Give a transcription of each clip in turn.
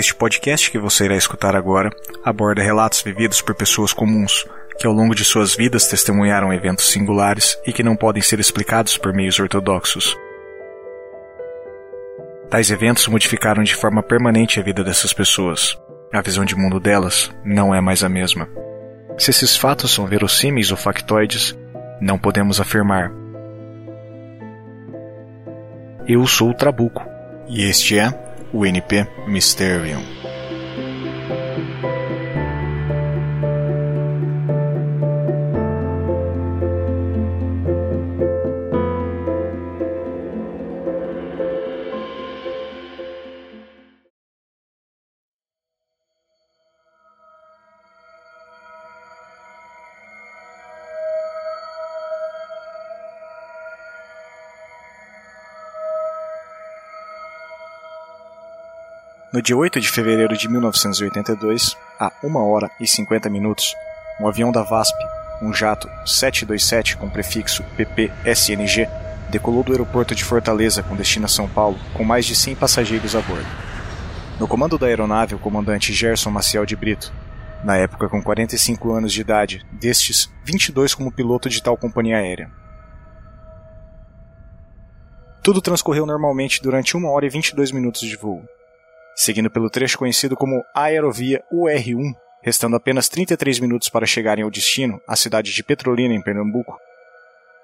Este podcast que você irá escutar agora aborda relatos vividos por pessoas comuns que ao longo de suas vidas testemunharam eventos singulares e que não podem ser explicados por meios ortodoxos. Tais eventos modificaram de forma permanente a vida dessas pessoas. A visão de mundo delas não é mais a mesma. Se esses fatos são verossímeis ou factoides, não podemos afirmar. Eu sou o Trabuco e este é o NP Mysterium. No dia 8 de fevereiro de 1982, a 1 hora e 50 minutos, um avião da VASP, um jato 727 com prefixo PPSNG, decolou do aeroporto de Fortaleza com destino a São Paulo, com mais de 100 passageiros a bordo. No comando da aeronave, o comandante Gerson Maciel de Brito, na época com 45 anos de idade, destes 22 como piloto de tal companhia aérea. Tudo transcorreu normalmente durante 1 hora e 22 minutos de voo seguindo pelo trecho conhecido como Aerovia UR1, restando apenas 33 minutos para chegarem ao destino, a cidade de Petrolina, em Pernambuco.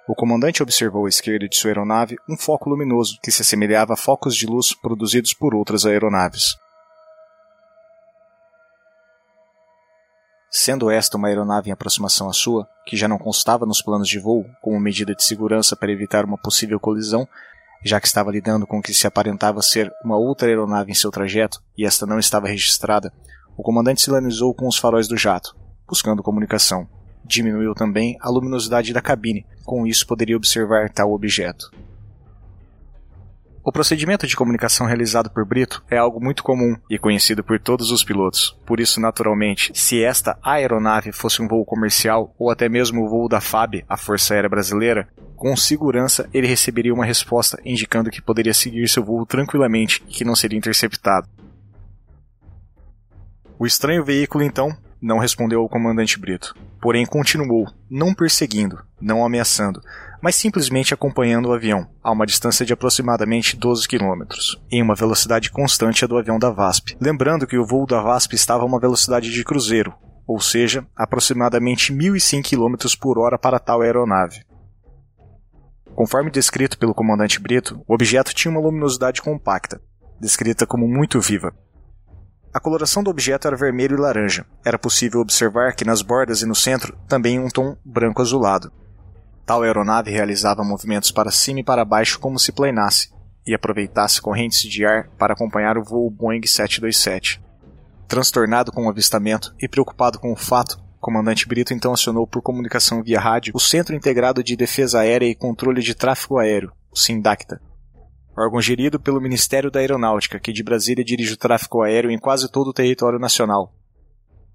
O comandante observou à esquerda de sua aeronave um foco luminoso que se assemelhava a focos de luz produzidos por outras aeronaves. Sendo esta uma aeronave em aproximação à sua, que já não constava nos planos de voo como medida de segurança para evitar uma possível colisão, já que estava lidando com o que se aparentava ser uma outra aeronave em seu trajeto e esta não estava registrada, o comandante sinalizou com os faróis do jato, buscando comunicação. Diminuiu também a luminosidade da cabine, com isso poderia observar tal objeto. O procedimento de comunicação realizado por Brito é algo muito comum e conhecido por todos os pilotos. Por isso, naturalmente, se esta aeronave fosse um voo comercial ou até mesmo o voo da FAB, a Força Aérea Brasileira, com segurança ele receberia uma resposta indicando que poderia seguir seu voo tranquilamente e que não seria interceptado. O estranho veículo então não respondeu ao comandante Brito, porém continuou, não perseguindo, não ameaçando, mas simplesmente acompanhando o avião, a uma distância de aproximadamente 12 km, em uma velocidade constante a do avião da VASP. Lembrando que o voo da VASP estava a uma velocidade de cruzeiro, ou seja, aproximadamente 1.100 km por hora para tal aeronave. Conforme descrito pelo comandante Brito, o objeto tinha uma luminosidade compacta, descrita como muito viva. A coloração do objeto era vermelho e laranja. Era possível observar que nas bordas e no centro também um tom branco azulado. Tal aeronave realizava movimentos para cima e para baixo como se planeasse e aproveitasse correntes de ar para acompanhar o voo Boeing 727. Transtornado com o avistamento e preocupado com o fato, comandante Brito então acionou por comunicação via rádio o Centro Integrado de Defesa Aérea e Controle de Tráfego Aéreo, o SINDACTA, órgão gerido pelo Ministério da Aeronáutica, que de Brasília dirige o tráfego aéreo em quase todo o território nacional.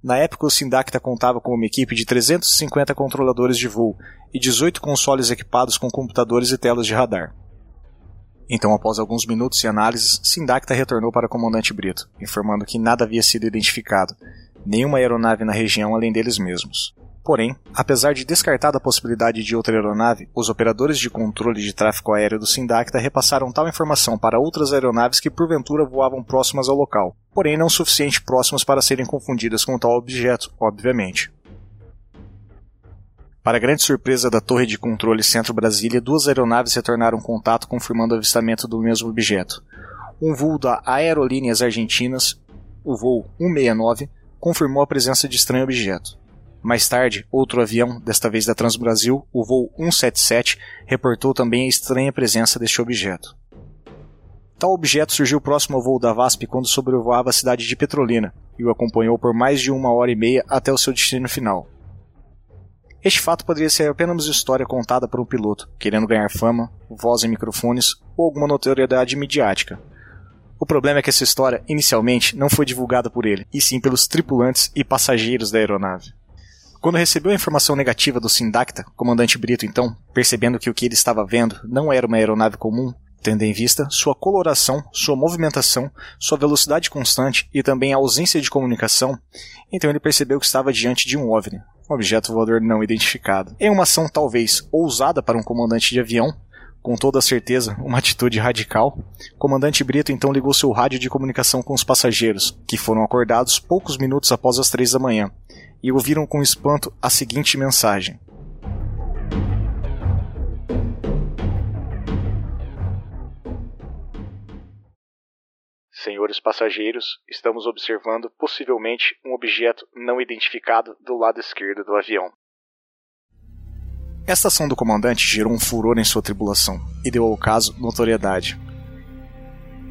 Na época, o Sindacta contava com uma equipe de 350 controladores de voo e 18 consoles equipados com computadores e telas de radar. Então, após alguns minutos de análises, Sindacta retornou para o comandante Brito, informando que nada havia sido identificado nenhuma aeronave na região além deles mesmos. Porém, apesar de descartada a possibilidade de outra aeronave, os operadores de controle de tráfego aéreo do Sindacta repassaram tal informação para outras aeronaves que porventura voavam próximas ao local, porém não suficiente próximas para serem confundidas com tal objeto, obviamente. Para grande surpresa da torre de controle Centro Brasília, duas aeronaves retornaram contato confirmando o avistamento do mesmo objeto. Um voo da Aerolíneas Argentinas, o voo 169, confirmou a presença de estranho objeto. Mais tarde, outro avião, desta vez da Transbrasil, o voo 177, reportou também a estranha presença deste objeto. Tal objeto surgiu próximo ao voo da VASP quando sobrevoava a cidade de Petrolina e o acompanhou por mais de uma hora e meia até o seu destino final. Este fato poderia ser apenas história contada por um piloto, querendo ganhar fama, voz em microfones ou alguma notoriedade midiática, o problema é que essa história, inicialmente, não foi divulgada por ele, e sim pelos tripulantes e passageiros da aeronave. Quando recebeu a informação negativa do Sindacta, comandante Brito então, percebendo que o que ele estava vendo não era uma aeronave comum, tendo em vista sua coloração, sua movimentação, sua velocidade constante e também a ausência de comunicação, então ele percebeu que estava diante de um OVNI, um objeto voador não identificado. Em uma ação talvez ousada para um comandante de avião, com toda certeza uma atitude radical, o comandante Brito então ligou seu rádio de comunicação com os passageiros, que foram acordados poucos minutos após as três da manhã, e ouviram com espanto a seguinte mensagem: Senhores passageiros, estamos observando possivelmente um objeto não identificado do lado esquerdo do avião. Esta ação do comandante gerou um furor em sua tribulação e deu ao caso notoriedade.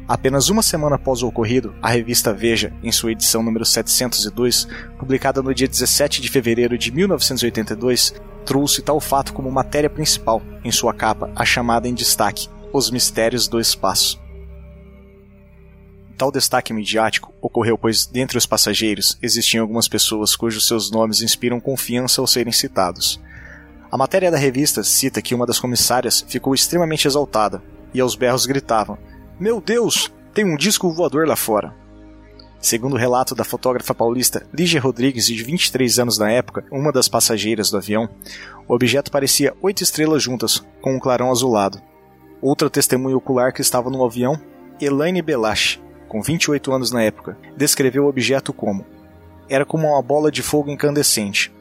Apenas uma semana após o ocorrido, a revista Veja, em sua edição número 702, publicada no dia 17 de fevereiro de 1982, trouxe tal fato como matéria principal em sua capa, a chamada em destaque Os Mistérios do Espaço. Tal destaque midiático ocorreu pois, dentre os passageiros, existiam algumas pessoas cujos seus nomes inspiram confiança ao serem citados. A matéria da revista cita que uma das comissárias ficou extremamente exaltada e aos berros gritava: Meu Deus, tem um disco voador lá fora. Segundo o relato da fotógrafa paulista Lígia Rodrigues, de 23 anos na época, uma das passageiras do avião, o objeto parecia oito estrelas juntas, com um clarão azulado. Outra testemunha ocular que estava no avião, Elaine Belache, com 28 anos na época, descreveu o objeto como: era como uma bola de fogo incandescente.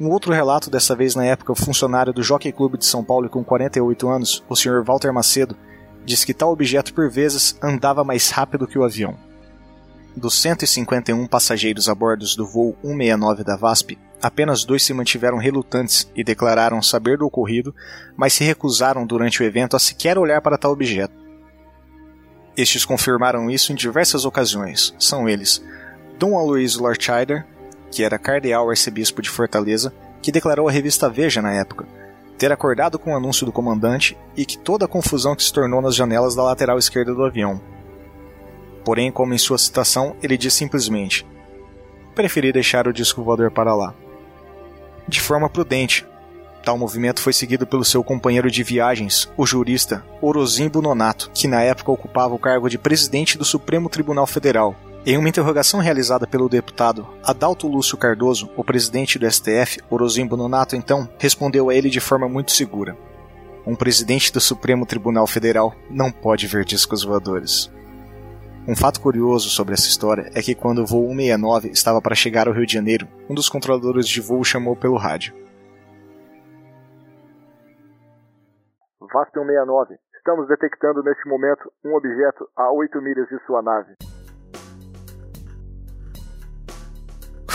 Um outro relato, dessa vez na época funcionário do Jockey Clube de São Paulo com 48 anos, o Sr. Walter Macedo, diz que tal objeto por vezes andava mais rápido que o avião. Dos 151 passageiros a bordo do voo 169 da VASP, apenas dois se mantiveram relutantes e declararam saber do ocorrido, mas se recusaram durante o evento a sequer olhar para tal objeto. Estes confirmaram isso em diversas ocasiões. São eles Dom Aloysio Lortscheider, que era cardeal arcebispo de Fortaleza, que declarou à revista Veja na época ter acordado com o anúncio do comandante e que toda a confusão que se tornou nas janelas da lateral esquerda do avião. Porém, como em sua citação, ele diz simplesmente: Preferi deixar o disco voador para lá. De forma prudente, Tal movimento foi seguido pelo seu companheiro de viagens, o jurista Orozimbo Nonato, que na época ocupava o cargo de presidente do Supremo Tribunal Federal. Em uma interrogação realizada pelo deputado Adalto Lúcio Cardoso, o presidente do STF, Orozimbo Nonato, então, respondeu a ele de forma muito segura. Um presidente do Supremo Tribunal Federal não pode ver discos voadores. Um fato curioso sobre essa história é que quando o voo 169 estava para chegar ao Rio de Janeiro, um dos controladores de voo chamou pelo rádio. VASP 169. Estamos detectando neste momento um objeto a 8 milhas de sua nave.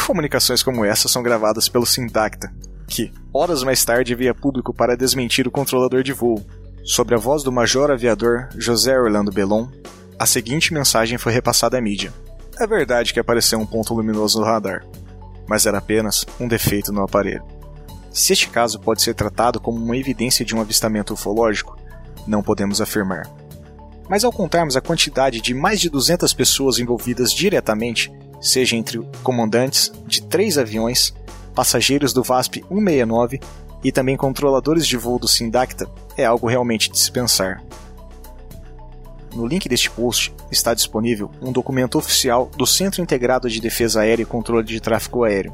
Comunicações como essa são gravadas pelo Sindacta, que, horas mais tarde, veio a público para desmentir o controlador de voo. Sobre a voz do major aviador José Orlando Belon, a seguinte mensagem foi repassada à mídia. É verdade que apareceu um ponto luminoso no radar, mas era apenas um defeito no aparelho. Se este caso pode ser tratado como uma evidência de um avistamento ufológico, não podemos afirmar. Mas ao contarmos a quantidade de mais de 200 pessoas envolvidas diretamente, seja entre comandantes de três aviões, passageiros do VASP 169 e também controladores de voo do Sindacta, é algo realmente de se pensar. No link deste post está disponível um documento oficial do Centro Integrado de Defesa Aérea e Controle de Tráfego Aéreo,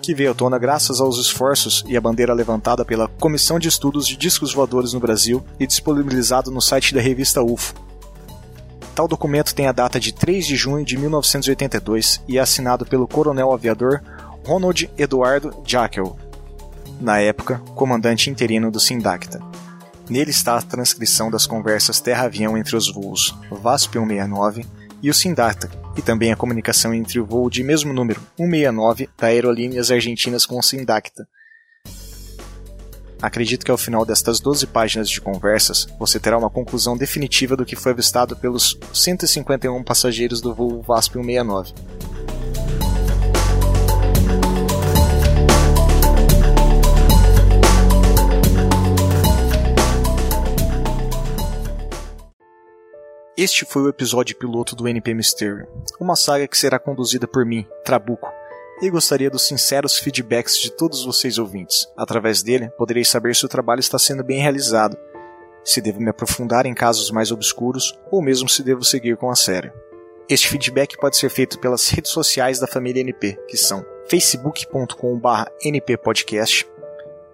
que veio à tona graças aos esforços e a bandeira levantada pela Comissão de Estudos de Discos Voadores no Brasil e disponibilizado no site da revista UFO. Tal documento tem a data de 3 de junho de 1982 e é assinado pelo coronel aviador Ronald Eduardo Jackel, na época comandante interino do Sindacta. Nele está a transcrição das conversas terra-avião entre os voos VASP 169 e o Sindata, e também a comunicação entre o voo de mesmo número, 169, da Aerolíneas Argentinas com o Sindacta. Acredito que ao final destas 12 páginas de conversas, você terá uma conclusão definitiva do que foi avistado pelos 151 passageiros do voo VASP 169. Este foi o episódio piloto do NP Mysterio, uma saga que será conduzida por mim, Trabuco, e gostaria dos sinceros feedbacks de todos vocês ouvintes. Através dele, poderei saber se o trabalho está sendo bem realizado. se devo me aprofundar em casos mais obscuros ou mesmo se devo seguir com a série. Este feedback pode ser feito pelas redes sociais da família NP, que são facebook.com.br nppodcast,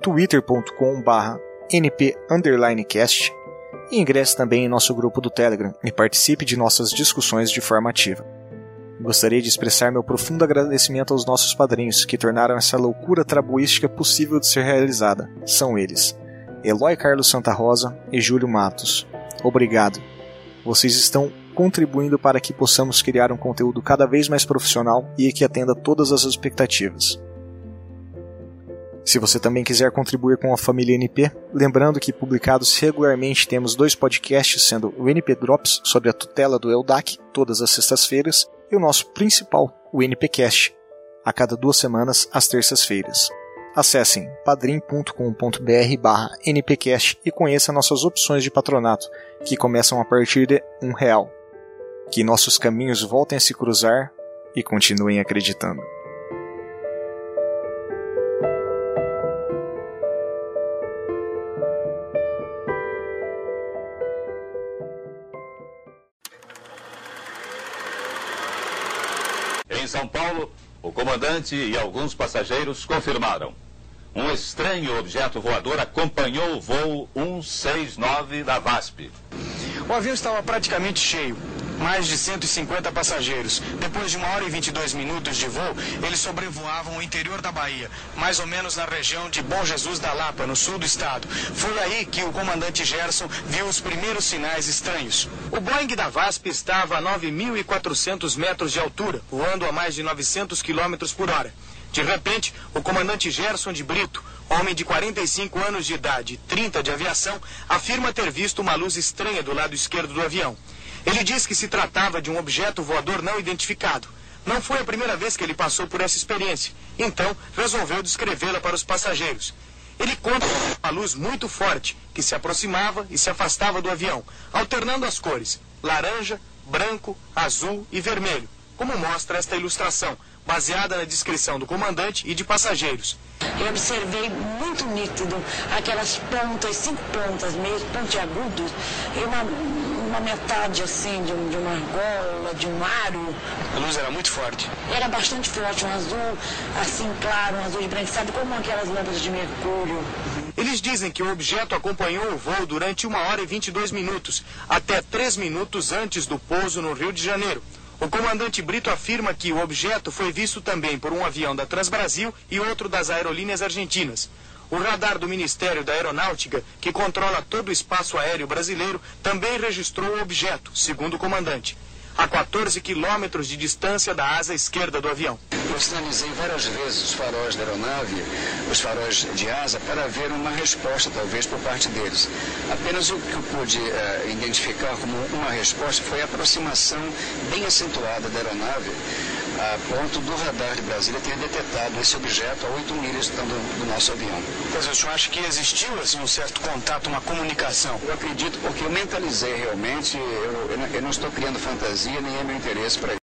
twitter.com.br np_cast e ingresse também em nosso grupo do Telegram e participe de nossas discussões de forma ativa. Gostaria de expressar meu profundo agradecimento aos nossos padrinhos que tornaram essa loucura trabuística possível de ser realizada. São eles: Eloy Carlos Santa Rosa e Júlio Matos. Obrigado. Vocês estão contribuindo para que possamos criar um conteúdo cada vez mais profissional e que atenda todas as expectativas. Se você também quiser contribuir com a família NP, lembrando que publicados regularmente temos dois podcasts, sendo o NP Drops sobre a tutela do ELDAC, todas as sextas-feiras, e o nosso principal, o NPcast, a cada duas semanas, às terças-feiras. Acessem padrim.com.br barra npcast e conheça nossas opções de patronato, que começam a partir de um real. Que nossos caminhos voltem a se cruzar e continuem acreditando. E alguns passageiros confirmaram. Um estranho objeto voador acompanhou o voo 169 da VASP. O avião estava praticamente cheio mais de 150 passageiros. Depois de uma hora e 22 minutos de voo, eles sobrevoavam o interior da Bahia, mais ou menos na região de Bom Jesus da Lapa, no sul do estado. Foi aí que o comandante Gerson viu os primeiros sinais estranhos. O Boeing da VASP estava a 9.400 metros de altura, voando a mais de 900 km por hora. De repente, o comandante Gerson de Brito, homem de 45 anos de idade, 30 de aviação, afirma ter visto uma luz estranha do lado esquerdo do avião. Ele diz que se tratava de um objeto voador não identificado. Não foi a primeira vez que ele passou por essa experiência, então resolveu descrevê-la para os passageiros. Ele conta uma luz muito forte que se aproximava e se afastava do avião, alternando as cores laranja, branco, azul e vermelho, como mostra esta ilustração, baseada na descrição do comandante e de passageiros. Eu observei muito nítido aquelas pontas, cinco pontas mesmo, pontiagudos, e uma, uma metade assim de, de uma argola, de um aro. A luz era muito forte. Era bastante forte, um azul assim claro, um azul sabe como aquelas lâmpadas de mercúrio. Eles dizem que o objeto acompanhou o voo durante uma hora e 22 minutos, até três minutos antes do pouso no Rio de Janeiro. O comandante Brito afirma que o objeto foi visto também por um avião da Transbrasil e outro das aerolíneas argentinas. O radar do Ministério da Aeronáutica, que controla todo o espaço aéreo brasileiro, também registrou o objeto, segundo o comandante a 14 quilômetros de distância da asa esquerda do avião. Eu sinalizei várias vezes os faróis da aeronave, os faróis de asa, para ver uma resposta, talvez, por parte deles. Apenas o que eu pude uh, identificar como uma resposta foi a aproximação bem acentuada da aeronave a ponto do radar de Brasília ter detectado esse objeto a 8 milhas do, do nosso avião. Mas o senhor acha que existiu assim, um certo contato, uma comunicação? Eu acredito, porque eu mentalizei realmente, eu, eu não estou criando fantasia, nem é meu interesse para